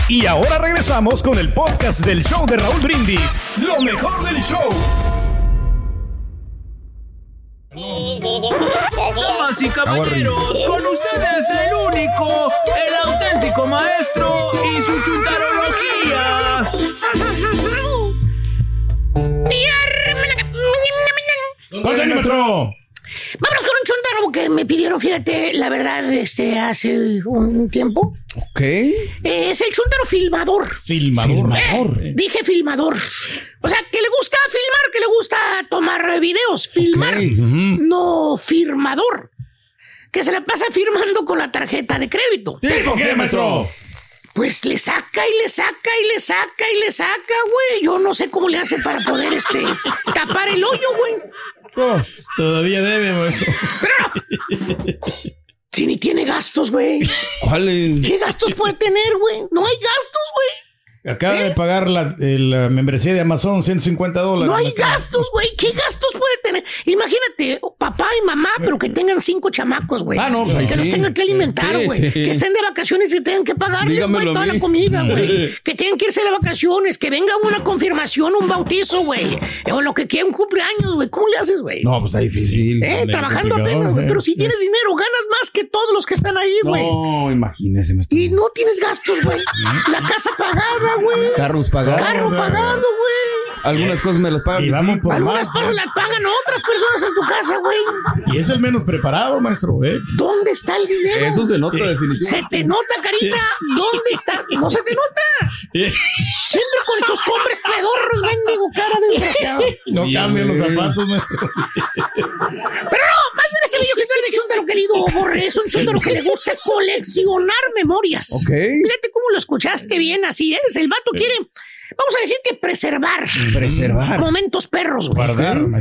Y ahora regresamos con el podcast del show de Raúl Brindis. Lo mejor del show. Damas y caballeros, con ustedes el único, el auténtico maestro y su chuntarología. ¡Pásale, maestro! Vámonos con un chuntaro que me pidieron, fíjate, la verdad, este, hace un tiempo. Ok. Eh, es el chuntaro filmador. Filmador. Eh, dije filmador. O sea, que le gusta filmar, que le gusta tomar videos. Filmar, no firmador. Que se la pasa firmando con la tarjeta de crédito. ¿Tipo qué, maestro? Pues le saca y le saca y le saca y le saca, güey. Yo no sé cómo le hace para poder, este, tapar el hoyo, güey. Todavía debe, maestro. Si ni tiene gastos, güey. ¿Cuál es? ¿Qué gastos puede tener, güey? No hay gastos, güey. Acaba de pagar la, eh, la membresía de Amazon 150 dólares. No hay gastos, güey. ¿Qué gastos puede tener? Imagínate, papá y mamá, pero que tengan cinco chamacos, güey. Ah, no, pues ahí Que los sí. tengan que alimentar, güey. sí. Que estén de vacaciones y tengan que pagarles, güey, toda la comida, güey. Que tengan que irse de vacaciones, que venga una confirmación, un bautizo, güey. O lo que quiera, un cumpleaños, güey. ¿Cómo le haces, güey? No, pues está difícil. Eh, trabajando apenas, güey. Pero si tienes dinero, ganas más que todos los que están ahí, güey. No, imagínese, maestro. Y no tienes gastos, güey. La casa pagada, güey. Carros pagados. Carro pagado, güey. Algunas cosas me las pagan. Y vamos por Algunas más. cosas las pagan otras personas en tu casa, güey. Y es el menos preparado, maestro, ¿eh? ¿Dónde está el dinero? Eso se nota definitivamente. Se te nota, carita. ¿Dónde está? No se te nota. Siempre con tus combres pedorros, mendigo, cara desgraciado. No cambian los zapatos, maestro. Pero no, más bien ese video que no es de chúntaro, querido Borre. Es un chúntaro que le gusta coleccionar memorias. Ok. Fíjate cómo lo escuchaste bien, así es. El vato quiere, vamos a decir que preservar. Preservar. Momentos perros, güey.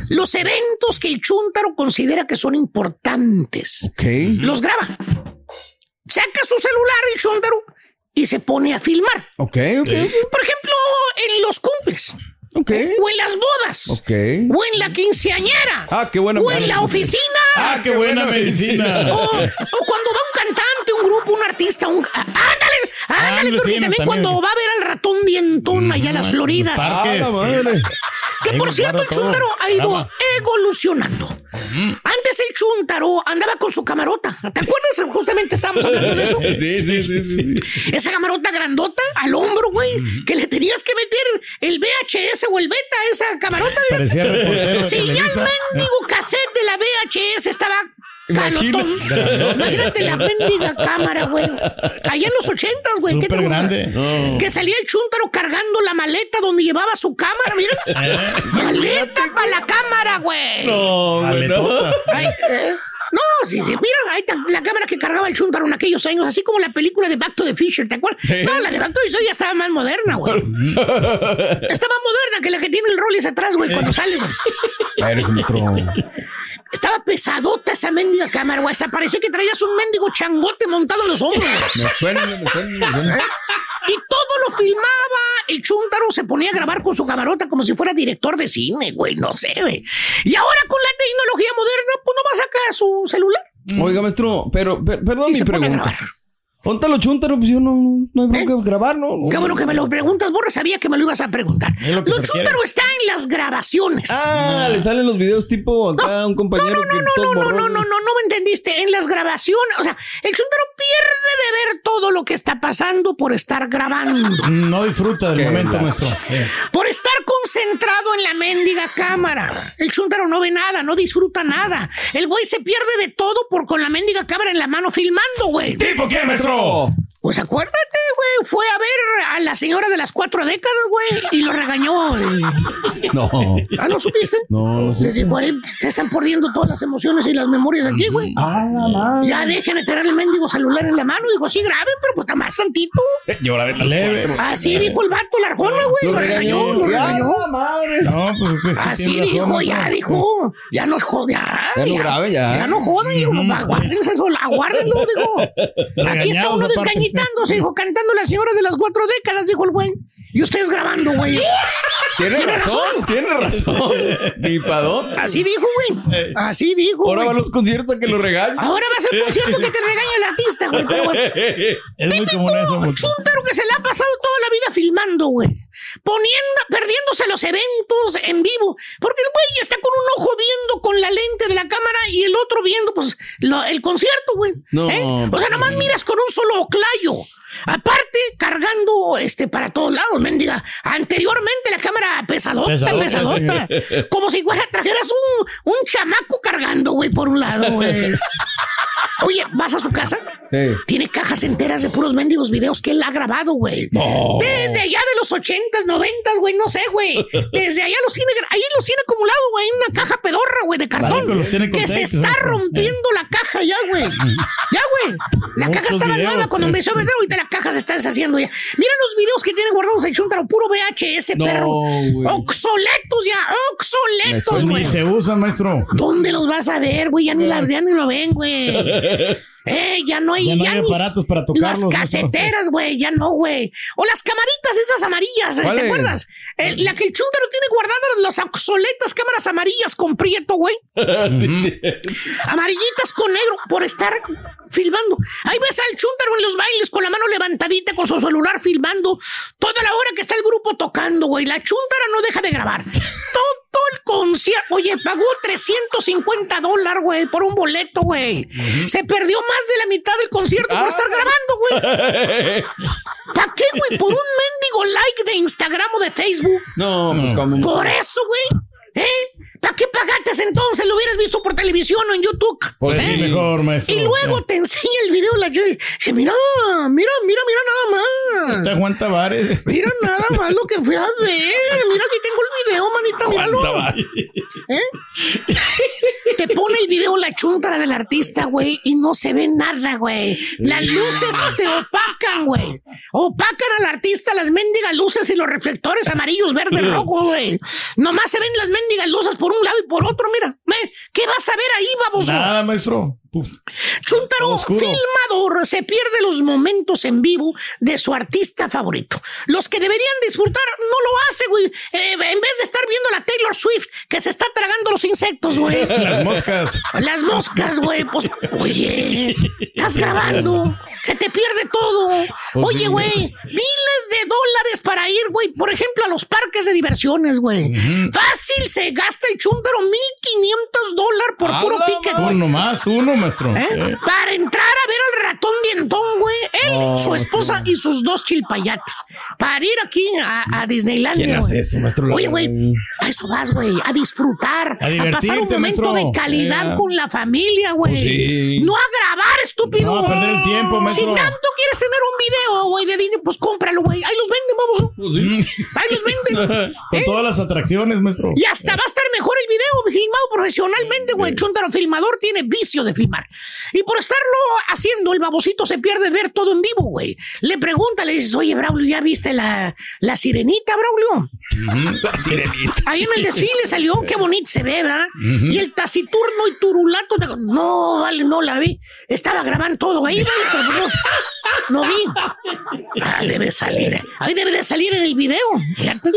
Los eventos que el chúntaro considera que son importantes. Ok. Los graba. Saca su celular el chúntaro y se pone a filmar. Ok, ok. Por ejemplo, en los cumples. Ok. O en las bodas. Ok. O en la quinceañera. Ah, qué buena O en la oficina. Ah, qué buena medicina. O, o cuando va un cantante, un grupo, un artista, un. ah, Ándale, ándale, Ándale, pero sí, que también también. cuando va a ver al ratón dientón allá en las Floridas. parques. Ah. Que por cierto, el chúntaro ha ido evolucionando. Antes el chúntaro andaba con su camarota. ¿Te acuerdas? Justamente estábamos hablando de eso. Sí, sí, sí. sí. Esa camarota grandota al hombro, güey. Que le tenías que meter el VHS o el beta a esa camarota. Parecía reportero de Si ya el mendigo cassette de la VHS estaba Imagina- calotón. Imagínate la mendiga cámara, güey. Allá en los ochentas, güey. ¿qué te Súper grande. Que salía el chúntaro cargando la maleta donde llevaba su cámara, mira. Maleta para la cámara, güey. No, güey, no. Eh, No, sí, sí, mira, ahí está la cámara que cargaba el Chuntaro en aquellos años, así como la película de Back to the Future, ¿te acuerdas? Sí. No, la de Back to the Future ya estaba más moderna, güey. Está más moderna que la que tiene el Rollis atrás, güey, cuando sale, güey. Eres maestro. Estaba pesadota esa mendiga cámara, güey. Hasta parecía que traías un mendigo changote montado en los hombros, güey. Me suena, me suena, me suena. Y todo lo filmaba. El Chuntaro se ponía a grabar con su camarota como si fuera director de cine, güey. No sé, güey. Y ahora con la tecnología moderna, pues nomás saca su celular. Oiga, maestro, pero, per- perdón Y mi a pregunta. ¿Dónde los chúntaros? Pues yo no, no hay bronca de grabar, ¿no? Qué bueno que me lo preguntas, Borra. Sabía que me lo ibas a preguntar. lo Lo. Chuntaro está en las grabaciones. Ah, le salen los videos tipo acá un compañero que todo No, no, no, no, no me entendiste. En las grabaciones, o sea, el Chuntaro pierde de ver todo lo que está pasando por estar grabando. No disfruta del momento, maestro. Eh. Por estar concentrado en la mendiga cámara. El Chuntaro no ve nada, no disfruta nada. El güey se pierde de todo por con la mendiga cámara en la mano filmando, güey. ¿Tipo qué, maestro? roll. Pues acuérdate, güey. Fue a ver a la señora de las cuatro décadas, güey, y lo regañó. No. ¿Ah, no supiste? No, no sé. Les dijo, güey, se están perdiendo todas las emociones y las memorias aquí, güey. Ah, la madre. Ya dejen de tener el mendigo celular en la mano. Dijo, sí, graben, pero pues está más tantito. Señora de las Leve. cuatro. Así dijo el vato, la arjona, güey. Lo Lo regañó, lo Ya, regañó. la madre. No, pues es que sí Así tiene razón, dijo, ya dijo. Ya no joda, ya. Ya no grabe, ya. Ya no jodan, dijo, aguárdense aguárdenlo, dijo. Aquí está uno aparte. Desgañitándose, dijo, cantando la señora de las cuatro décadas, dijo el güey. Y ustedes grabando, güey. Tiene Tiene razón, razón. tiene razón. Ni pa' dónde. Así dijo, güey. Así dijo, Ahora va a güey. los conciertos a que lo regañen. Ahora va a ser concierto que te regaña el artista, güey. Pero, güey, Es muy común eso, mucho. Chuntaro que se le ha pasado toda la vida filmando, güey. Poniendo, perdiéndose los eventos en vivo. Porque el güey está con un ojo viendo con la lente de la cámara y el otro viendo, pues, lo- el concierto, güey. No, ¿Eh? O sea, nomás miras con un solo oclayo. Aparte, cargando este para todos lados, mendiga. Anteriormente la cámara pesadota, Pesadota, pesadota. Como si fuera, trajeras un, un chamaco cargando, güey, por un lado, güey. Oye, ¿vas a su casa? Sí. Tiene cajas enteras de puros mendigos videos que él ha grabado, güey. No. Desde allá de los ochentas, noventas, güey, no sé, güey. Desde allá los tiene, ahí los tiene acumulado, güey, en una caja pedorra, güey, de cartón. Con que se está rompiendo la caja ya, güey. Ya, güey. La caja estaba videos, nueva cuando empezó a vender, ahorita la caja se está deshaciendo ya. Mira los videos que tiene guardados el Chuntaro, puro VHS, No, perro. güey. Obsoletos ya, suena. güey. Ni se usan, maestro. ¿Dónde los vas a ver, güey? Ya ni, la, ya ni lo ven, güey. Eh, ya no hay, Ya no hay aparatos para tocarlos, Las caseteras, güey, ya no, güey. O las camaritas esas amarillas, eh. ¿te acuerdas? Eh, la que el Chúndaro tiene guardadas las obsoletas cámaras amarillas con prieto, güey. Amarillitas con negro por estar filmando. Ahí ves al Chúntaro en los bailes con la mano levantadita con su celular filmando toda la hora que está el grupo tocando, güey. La Chúntara no deja de grabar. Todo el concierto. Oye, pagó 350 dólares, güey, por un boleto, güey. Se perdió más de la mitad del concierto por Ah. estar grabando, güey. ¿Para qué, güey? Por un mendigo like de Instagram o de Facebook. No, pues. Por eso, güey. ¿Eh? ¿Para qué pagaste entonces? Lo hubieras visto por televisión o en YouTube. Pues ¿eh? sí, Mejor, maestro. Y luego te enseña el video la Dice, mira, mira, mira, mira nada más. Juan Tavares. Mira nada más lo que fui a ver. Mira, aquí tengo el video, manita, míralo. ¿Eh? Te pone el video la chuntara del artista, güey, y no se ve nada, güey. Las luces te opacan, güey. Opacan al artista las mendigas luces y los reflectores amarillos, verdes, rojos, güey. Nomás se ven las mendigas luces por un lado y por otro, mira. ¿Qué vas a ver ahí, baboso? Nada, maestro. Chuntaro, Oscuro. filmador, se pierde los momentos en vivo de su artista favorito. Los que deberían disfrutar no lo hace, güey. Eh, en vez de estar viendo la Taylor Swift que se está tragando los insectos, güey. Las moscas. Las moscas, güey. Pues, oye, estás grabando. Se te pierde todo. Pues Oye, güey, miles de dólares para ir, güey, por ejemplo, a los parques de diversiones, güey. Fácil se gasta el chúntaro 1500 dólares por ¡A puro ticket. Uno más, uno, maestro. ¿Eh? Eh. Para entrar a ver al ratón dientón, güey. Él, Oh, su esposa y sus dos chilpayates. Para ir aquí a, a Disneylandia. ¿Quién hace eso, maestro? Oye, güey, a eso vas, güey. A disfrutar. A A, pasar un momento maestro. de calidad con la familia, güey. Pues sí. No a grabar, estúpido. No, a perder el tiempo, Si maestro. tanto quieres tener un video, güey, de dinero, pues cómpralo, güey. Ahí los venden, vamos. Pues sí. Ahí los venden. Con ¿Eh? todas las atracciones, maestro. Y hasta va a estar mejor filmado profesionalmente, güey. El Chuntaro filmador tiene vicio de filmar. Y por estarlo haciendo, el babosito se pierde ver todo en vivo, güey. Le pregunta, le dices, oye, Braulio, ¿ya viste la, la sirenita, Braulio? La sirenita. Ahí en el desfile salió, qué bonito se ve, ¿verdad? Y el taciturno y turulato, de- no, vale, no la vi. Estaba grabando todo ahí, vale, pero no, no vi. Ah, debe salir. Ahí debe de salir en el video. Fíjate.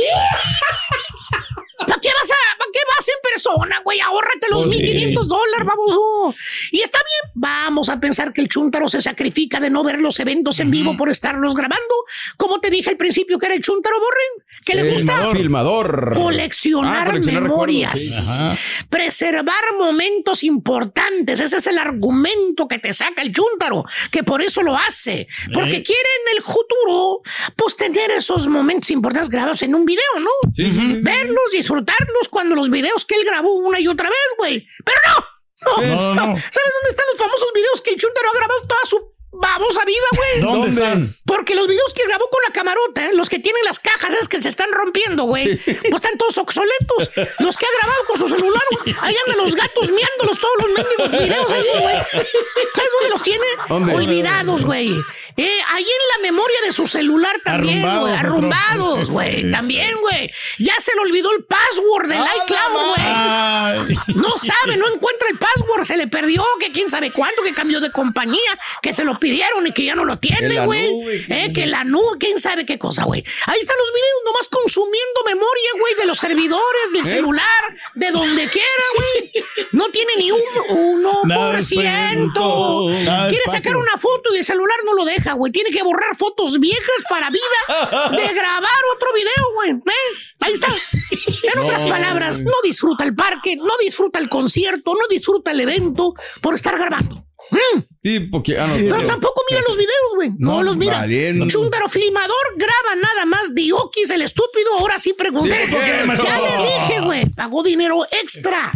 ¿Para qué vas a, para qué vas en persona, güey? Ahórrate los Pues sí. 1500 dólares, vamos. Y está bien, vamos a pensar que el chuntaro se sacrifica de no ver los eventos en vivo por estarlos grabando. Como te dije al principio que era el chuntaro Borren, que le gusta Filmador. coleccionar, Ah, coleccionar memorias, sí. Preservar momentos importantes. Ese es el argumento que te saca el chúntaro, que por eso lo hace, porque Eh. quiere en el futuro, pues tener esos momentos importantes grabados en un video, ¿no? Sí, sí, sí. Disfrutarlos cuando los videos que él grabó una y otra vez, güey. Pero no. No, No, no. no. ¿Sabes dónde están los famosos videos que el chúntaro ha grabado toda su babosa vida, güey? ¿Dónde están? Porque los videos que grabó con la camarota, ¿eh? los que tienen las cajas, es que se están rompiendo, güey. Pues están todos obsoletos. Los que ha grabado con su celular, güey. Ahí andan los gatos miándolos todos los mendigos videos ahí, güey. ¿Sabes dónde los tiene? ¿Dónde? Olvidados, güey. Eh, ahí en la memoria de su celular también, güey. Arrumbados, güey. También, güey. Ya se le olvidó el password del iCloud, güey. No sabe, no encuentra el password, se le perdió, que quién sabe cuándo, que cambió de compañía, que se lo pidieron y que ya no lo tiene, güey. Eh, que la nube, quién sabe qué cosa, güey. Ahí están los videos, nomás consumiendo memoria, güey, de los servidores, del ¿Eh? celular, de donde quiera, güey. No tiene ni un 1%. Nada de esperento, nada de Quiere sacar una foto y el celular no lo deja, güey. Tiene que borrar fotos viejas para vida de grabar otro video, güey. ¿Eh? Ahí está. En otras No, palabras, no disfruta el parque, no disfruta el concierto, no disfruta el evento por estar grabando. Mm. Sí, porque. Ah, no, Pero pero- tampoco mira los videos, güey. No, No, los mira. valiendo. Chúntaro filmador graba nada más. Diokis, el estúpido, ahora sí pregunté. Sí, ¿por qué, ya les dije, güey. Pagó dinero extra.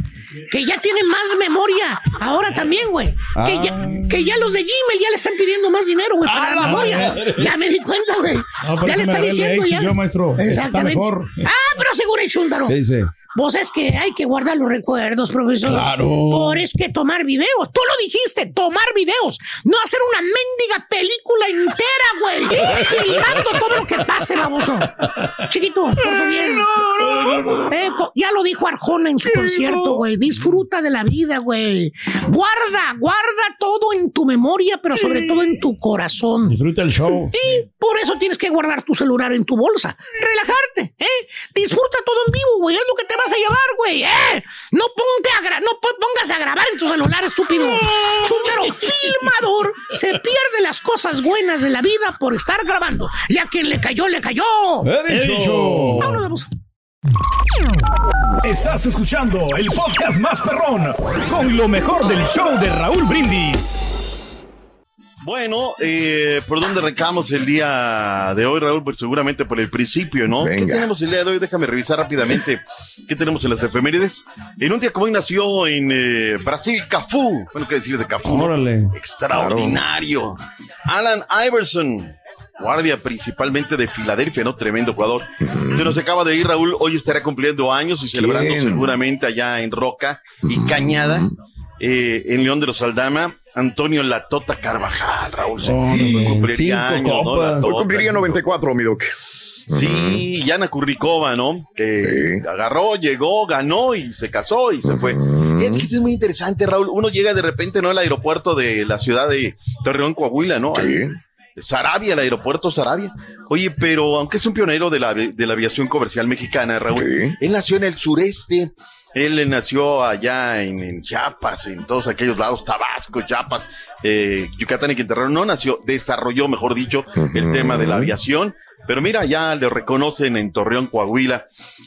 Que ya tiene más memoria. Ahora también, güey. Que, ya, Ah. que ya los de Gmail ya le están pidiendo más dinero, güey, para Ah, la la memoria. madre. Ya me di cuenta, güey. Ya le está diciendo ya. Yo, maestro. Está mejor. Ah, pero seguro el Chúntaro. ¿Qué dice? Vos es que hay que guardar los recuerdos, profesor. Claro. Por es que tomar videos. Tú lo dijiste, tomar videos. No hacer una mendiga película entera, güey. Filmando todo lo que pase, baboso. Chiquito, porfa bien. Eh, co- ya lo dijo Arjona en su concierto, güey. Disfruta de la vida, güey. Guarda, guarda todo en tu memoria, pero sobre todo en tu corazón. Disfruta el show. Y por eso tienes que guardar tu celular en tu bolsa. Relajarte, ¿eh? Disfruta todo en vivo, güey. Es lo que te vas a llevar, güey, ¿eh? No ponte a gra- no po- pongas a grabar en tu celular, estúpido. Chuntero filmador se pierde las cosas buenas de la vida por estar grabando. Y a quien le cayó, le cayó. He dicho. He dicho. Vámonos, vamos. Estás escuchando el podcast más perrón con lo mejor del show de Raúl Brindis. Bueno, eh, ¿por dónde arrancamos el día de hoy, Raúl? Pues seguramente por el principio, ¿no? ¿Qué Venga. tenemos el día de hoy? Déjame revisar rápidamente qué tenemos en las efemérides. En un día como hoy nació en eh, Brasil Cafú. Bueno, ¿qué decir de Cafú? Órale. Extraordinario. Alan Iverson, guardia principalmente de Filadelfia, ¿no? Tremendo jugador. Se nos acaba de ir, Raúl. Hoy estará cumpliendo años y celebrando ¿Quién? seguramente allá en Roca y Cañada, eh, en León de los Aldama. Antonio Latota Carvajal, Raúl. Órale. Cumpliría Cinco años, ¿no? Latota, Hoy cumpliría 94, mi doc. Sí, Yana Kurnikova, ¿no? Que Sí. agarró, llegó, ganó y se casó y se fue. Que es muy interesante, Raúl. Uno llega de repente, ¿no? Al aeropuerto de la ciudad de Torreón, Coahuila, ¿no? Sí. Sarabia, el aeropuerto Sarabia. Oye, pero aunque es un pionero de la, de la aviación comercial mexicana, Raúl, Sí. él nació en el sureste. Él nació allá en, en Chiapas, en todos aquellos lados, Tabasco, Chiapas, eh, Yucatán y Quintana Roo. No nació, desarrolló, mejor dicho, el tema de la aviación. Pero mira, ya le reconocen en Torreón, Coahuila.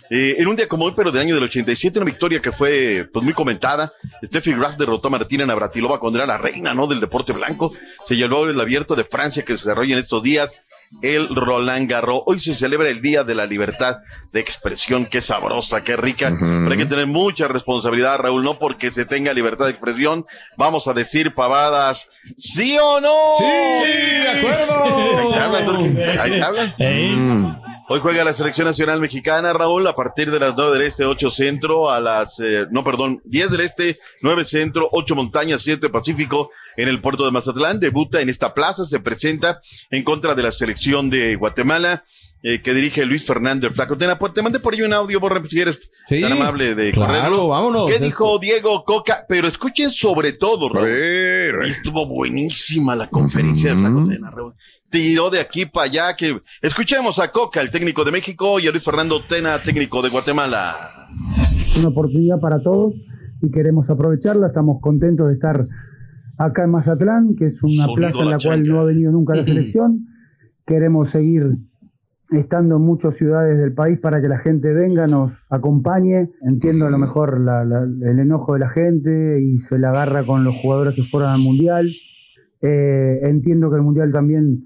Eh, en un día como hoy, pero del año del 87, una victoria que fue pues muy comentada. Steffi Graf derrotó a Martina Navratilova cuando era la reina, ¿no? Del deporte blanco. Se llevó el abierto de Francia que se desarrolla en estos días. El Roland Garros. Hoy se celebra el Día de la Libertad de Expresión. Qué sabrosa, qué rica. Pero hay que tener mucha responsabilidad, Raúl. No porque se tenga libertad de expresión, vamos a decir pavadas. ¿Sí o no? Sí, de acuerdo. Ahí te hablan. Ahí te hablan. Mm. Hoy juega la selección nacional mexicana, Raúl, a partir de las 9 del Este, 8 Centro, a las, eh, no, perdón, 10 del Este, 9 Centro, 8 Montañas, 7 Pacífico, en el puerto de Mazatlán. Debuta en esta plaza, se presenta en contra de la selección de Guatemala, eh, que dirige Luis Fernández Flaco Tena. Pues te mandé por ahí un audio, Borre, si eres Sí, tan amable de claro, correrlo. vámonos. ¿Qué dijo Diego Coca? Pero escuchen sobre todo, Raúl. estuvo buenísima la conferencia de Flaco Tena, Raúl. Tiró de aquí para allá. Que... Escuchemos a Coca, el técnico de México, y a Luis Fernando Tena, técnico de Guatemala. una oportunidad para todos y queremos aprovecharla. Estamos contentos de estar acá en Mazatlán, que es una Sonido plaza en la la cual no ha venido nunca la selección. Queremos seguir estando en muchas ciudades del país para que la gente venga, nos acompañe. Entiendo a lo mejor la- la- el enojo de la gente y se la agarra con los jugadores que fueron al Mundial. Eh, entiendo que el Mundial también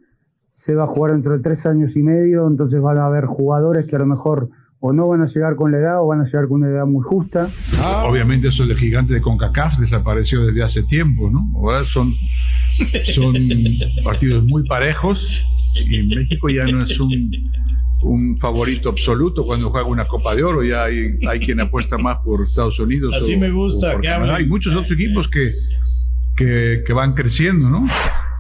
se va a jugar dentro de tres años y medio, entonces van a haber jugadores que a lo mejor o no van a llegar con la edad o van a llegar con una edad muy justa. Obviamente eso el gigante de CONCACAF desapareció desde hace tiempo, ¿no? Ahora son, son partidos muy parejos y México ya no es un, un favorito absoluto cuando juega una Copa de Oro, ya hay, hay quien apuesta más por Estados Unidos. Así o- me gusta que. Hay muchos otros equipos que, que, que van creciendo, ¿no?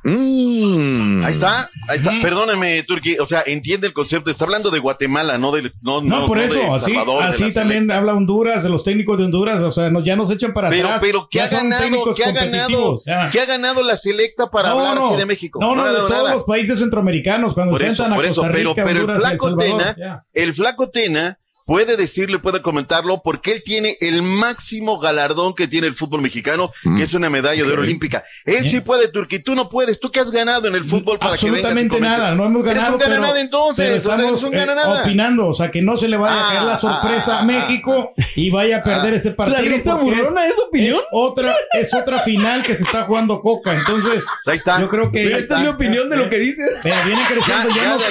Mm. Ahí está, ahí está. Perdóname, Turki. O sea, entiende el concepto. Está hablando de Guatemala, no de. No, No, por de eso, así, Salvador, de así también habla Honduras, los técnicos de Honduras, o sea, no, ya nos echan para Pero, atrás. pero ¿qué ha ganado? ¿Qué ha ganado? competitivos, ya. ¿Qué ha ganado la selecta para No, hablar no. así de México? No, no, de todos nada. los países centroamericanos, cuando Por eso, enfrentan por a eso, Costa pero, Rica, pero Honduras y El flaco Salvador. Tena, el flaco Tena puede decirle, puede comentarlo, porque él tiene el máximo galardón que tiene el fútbol mexicano, que es una medalla de oro olímpica. Él sí puede, Turki, tú no puedes. ¿Tú qué has ganado en el fútbol para que Absolutamente comentes? nada, no hemos Eres ganado. un gana pero, nada entonces, pero o sea, estamos eres un gana eh, nada. opinando, o sea, que no se le vaya a caer Ah, la sorpresa ah, a México y vaya a perder ah. ese partido. ¿La risa burlona es opinión? otra, es otra final que se está jugando Coca, entonces Ahí está. yo creo que Pero esta es mi opinión de lo que dices. Pero vienen creciendo, Ya, ya, ya no, de-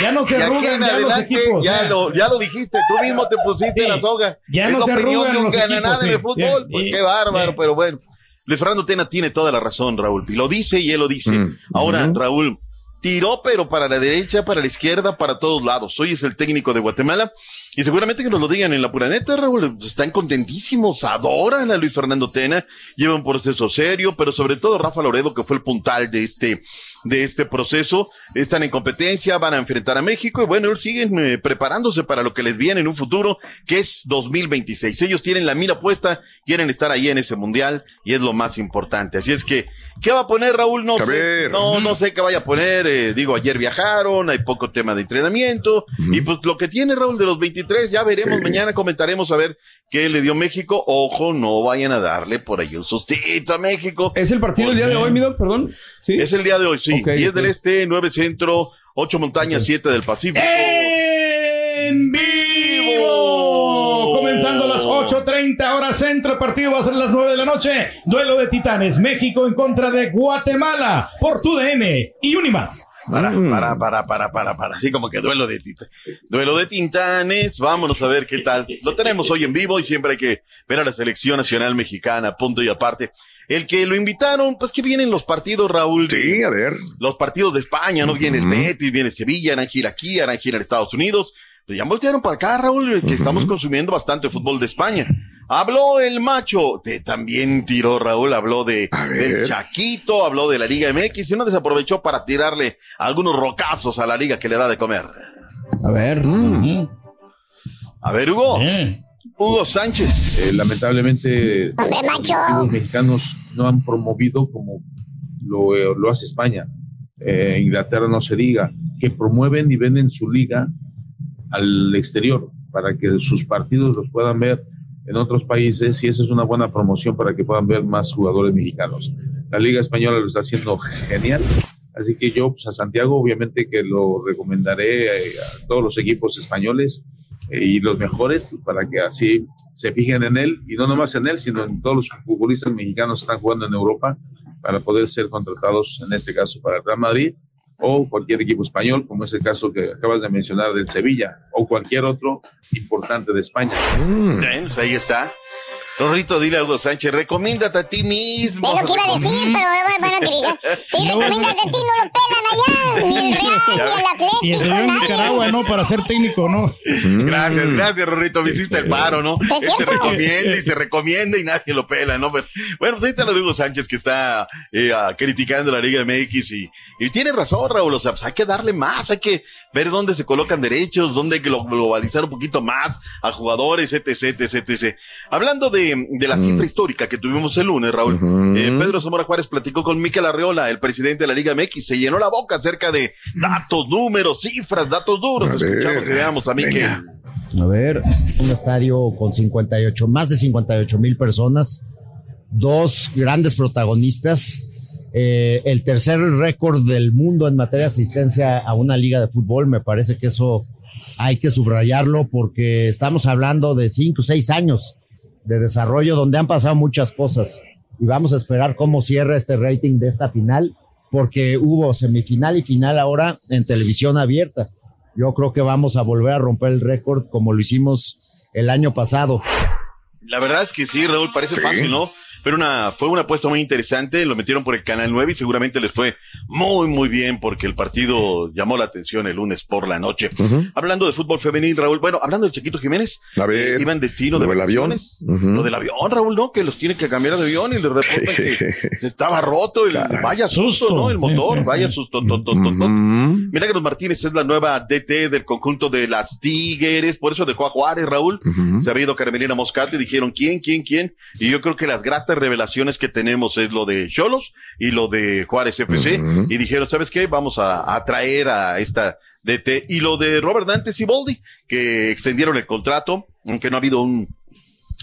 ya no se arrugan ya los equipos. Ya, ya. lo, ya lo dijiste, tú mismo te pusiste Sí. la soga. Ya Es no se arrugan de los equipos, sí. el fútbol. Pues qué bárbaro, pero bueno. Luis Fernando Tena tiene toda la razón, Raúl. Y lo dice y él lo dice. Mm, Ahora, ujú. Raúl, tiró, pero para la derecha, para la izquierda, para todos lados. Hoy es el técnico de Guatemala. Y seguramente que nos lo digan en la pura neta, Raúl. Están contentísimos, adoran a Luis Fernando Tena, lleva un proceso serio, pero sobre todo Rafa Loredo, que fue el puntal de este, de este proceso. Están en competencia, van a enfrentar a México y bueno, ellos siguen eh, preparándose para lo que les viene en un futuro, que es 2026. Ellos tienen la mira puesta, quieren estar ahí en ese mundial y es lo más importante. Así es que, ¿qué va a poner Raúl? No sé. No, no sé qué vaya a poner. eh, digo, ayer viajaron, hay poco tema de entrenamiento. Y pues lo que tiene Raúl de los 23, ya veremos. Sí. Mañana comentaremos a ver qué le dio México. Ojo, no vayan a darle por ahí un sustito a México. ¿Es el partido del día de hoy, mi doc? Perdón. ¿Sí? Es el día de hoy, sí. Ok, 10 ok. del Este, 9 Centro, 8 Montañas, 7 del Pacífico. En vivo. Comenzando a las 8.30 horas centro. El partido va a ser las 9 de la noche. Duelo de titanes. México en contra de Guatemala. Por tu DN y Unimas. Para, Mm. para, para, para, para, para. Así como que duelo de tita- duelo de tintanes. Vámonos a ver qué tal. Lo tenemos hoy en vivo y siempre hay que ver a la selección nacional mexicana, punto y aparte. El que lo invitaron, pues que vienen los partidos, Raúl. Sí, a ver. Los partidos de España, ¿no? Viene el. Betis, viene Sevilla, gira aquí, gira en Estados Unidos. Pues ya voltearon para acá, Raúl, que estamos consumiendo bastante fútbol de España. Habló el macho, de, también tiró Raúl, habló de del Chaquito, habló de la Liga MX y uno desaprovechó para tirarle algunos rocazos a la liga que le da de comer. A ver. A ver, Hugo. Eh. Hugo Sánchez. Eh, lamentablemente, los mexicanos no han promovido como lo, eh, lo hace España. Eh, Inglaterra no se diga, que promueven y venden su liga al exterior para que sus partidos los puedan ver en otros países y esa es una buena promoción para que puedan ver más jugadores mexicanos. La liga española lo está haciendo genial, así que yo pues, a Santiago obviamente que lo recomendaré eh, a todos los equipos españoles eh, y los mejores pues, para que así se fijen en él y no nomás en él, sino en todos los futbolistas mexicanos que están jugando en Europa para poder ser contratados, en este caso para el Real Madrid o cualquier equipo español, como es el caso que acabas de mencionar del Sevilla o cualquier otro importante de España. Pues ahí está. Rorrito, dile a Hugo Sánchez, recomiéndate a ti mismo. Es lo que iba a decir, pero van a criticar. Sí, recomiéndate a ti, no lo pelan allá. Ni el Real, ni el Atlético. Y se dio en. Nicaragua, ¿no? Para ser técnico, ¿no? Gracias, gracias, Rorrito, me hiciste el paro, ¿no? Él se recomienda y se recomienda y nadie lo pela, ¿no? Pero, bueno, pues ahí está lo de Hugo Sánchez que está eh, ah, criticando la Liga MX y, y tiene razón, Raúl, o sea, pues hay que darle más, hay que ver dónde se colocan derechos, dónde hay que lo- globalizar un poquito más a jugadores, etc, etc, etc. Hablando de, de la cifra histórica que tuvimos el lunes, Raúl, eh, Pedro Zamora Juárez platicó con Miquel Arreola, el presidente de la Liga MX, se llenó la boca acerca de datos, números, cifras, datos duros. A ver, Escuchamos y veamos a Miquel. A ver. Un estadio con 58, más de 58 mil personas, dos grandes protagonistas, eh, el tercer récord del mundo en materia de asistencia a una liga de fútbol, me parece que eso hay que subrayarlo porque estamos hablando de cinco o seis años de desarrollo donde han pasado muchas cosas y vamos a esperar cómo cierra este rating de esta final porque hubo semifinal y final ahora en televisión abierta. Yo creo que vamos a volver a romper el récord como lo hicimos el año pasado. La verdad es que sí, Raúl, parece Sí. fácil, ¿no? Pero una, fue una apuesta muy interesante, lo metieron por el Canal 9 y seguramente les fue muy, muy bien porque el partido llamó la atención el lunes por la noche. Hablando de fútbol femenil, Raúl, bueno, hablando del Chiquito Jiménez, A ver, eh, iba en destino de del avión. Ujú. Lo del avión, Raúl, ¿no? Que los tiene que cambiar de avión y le reportan que se estaba roto, el, vaya susto, ¿no? El motor, Sí, sí, vaya susto. tot, tot, tot, tot. Milagros Martínez es la nueva DT del conjunto de las Tigres, por eso dejó a Juárez, Raúl. Se había ido Carmelina Moscate y dijeron, ¿quién, quién, quién? Y yo creo que las gratas revelaciones que tenemos es lo de Cholos y lo de Juárez FC. Y dijeron, ¿sabes qué? Vamos a, a traer a esta DT. Y lo de Robert Dante Siboldi, que extendieron el contrato, aunque no ha habido un,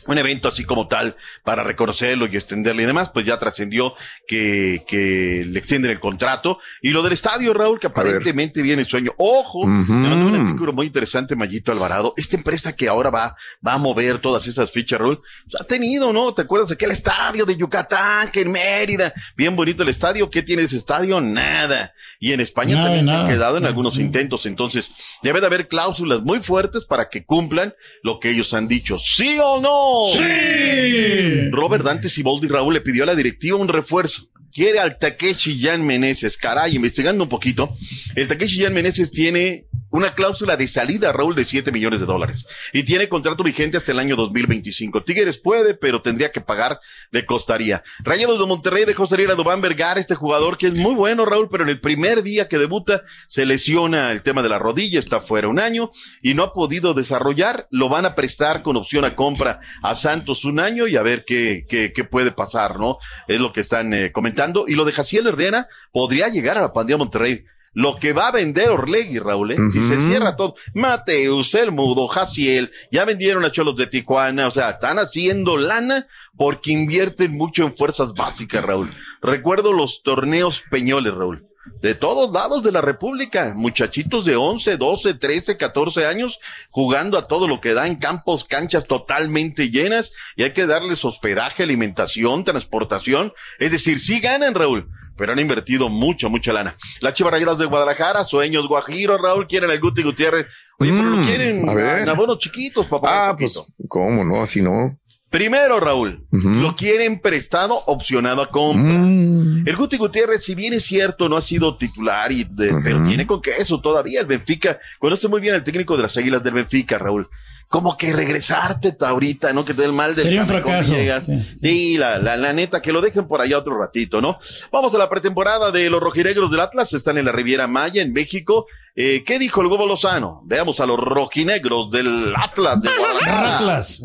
un evento así como tal para reconocerlo y extenderle y demás, pues ya trascendió que, que le extienden el contrato. Y lo del estadio, Raúl, que aparentemente viene el sueño. Ojo, me mandó un artículo muy interesante, Mayito Alvarado. Esta empresa que ahora va, va a mover todas esas fichas, Raúl, pues, ha tenido, ¿no? ¿Te acuerdas de aquel estadio de Yucatán, que en Mérida? Bien bonito el estadio. ¿Qué tiene ese estadio? Nada. Y en España Nada, también se han quedado en algunos intentos. Entonces, debe de haber cláusulas muy fuertes para que cumplan lo que ellos han dicho. ¿Sí o no? ¡Sí! Robert Dante Siboldi Raúl le pidió a la directiva un refuerzo. Quiere al Takeshi Jan Meneses. Caray, investigando un poquito, el Takeshi Jan Meneses tiene una cláusula de salida, Raúl, de 7 millones de dólares. Y tiene contrato vigente hasta el año 2025. Tigres puede, pero tendría que pagar, le costaría. Rayados de Monterrey dejó salir a Dubán Vergara, este jugador que es muy bueno, Raúl, pero en el primer día que debuta se lesiona el tema de la rodilla, está fuera un año y no ha podido desarrollar. Lo van a prestar con opción a compra a Santos un año y a ver qué, qué, qué puede pasar, ¿no? Es lo que están eh, comentando. Y lo de Jaciel Herrera podría llegar a la pandilla Monterrey. Lo que va a vender Orlegui, Raúl, ¿eh? Si se cierra todo. Mateus, El Mudo, Jaciel, ya vendieron a Cholos de Tijuana, o sea, están haciendo lana porque invierten mucho en fuerzas básicas, Raúl. Recuerdo los torneos peñoles, Raúl. De todos lados de la República, muchachitos de 11, 12, 13, 14 años jugando a todo lo que da en campos, canchas totalmente llenas y hay que darles hospedaje, alimentación, transportación. Es decir, sí ganan, Raúl, pero han invertido mucho, mucha lana. Las Chivas de Guadalajara, Sueños Guajiro, Raúl, quieren al Guti Gutiérrez. Oye, pero lo Mm, quieren a ver. en abonos chiquitos, papá. Ah, pues, ¿cómo no? Así no. Primero, Raúl, lo quieren prestado, opcionado a compra. Mm. El Guti Gutiérrez, si bien es cierto, no ha sido titular, y de- pero tiene con queso todavía. El Benfica, conoce muy bien al técnico de las Águilas del Benfica, Raúl. Como que regresarte ahorita, ¿no? Que te dé el mal del Sería un fracaso, llegas. sí. Sí, la, la, la neta, que lo dejen por allá otro ratito, ¿no? Vamos a la pretemporada de los rojinegros del Atlas, están en la Riviera Maya, en México. Eh, ¿Qué dijo el Gobo Lozano? Veamos a los rojinegros del Atlas de Guadalajara. Atlas.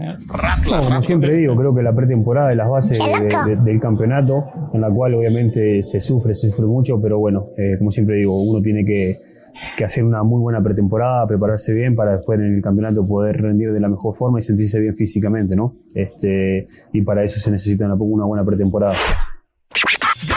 No, como siempre digo, creo que la pretemporada es las bases de- de- del campeonato, en la cual obviamente se sufre, se sufre mucho, pero bueno, eh, como siempre digo, uno tiene que, que hacer una muy buena pretemporada, prepararse bien para después en el campeonato poder rendir de la mejor forma y sentirse bien físicamente, ¿no? Este, y para eso se necesita una, una buena pretemporada.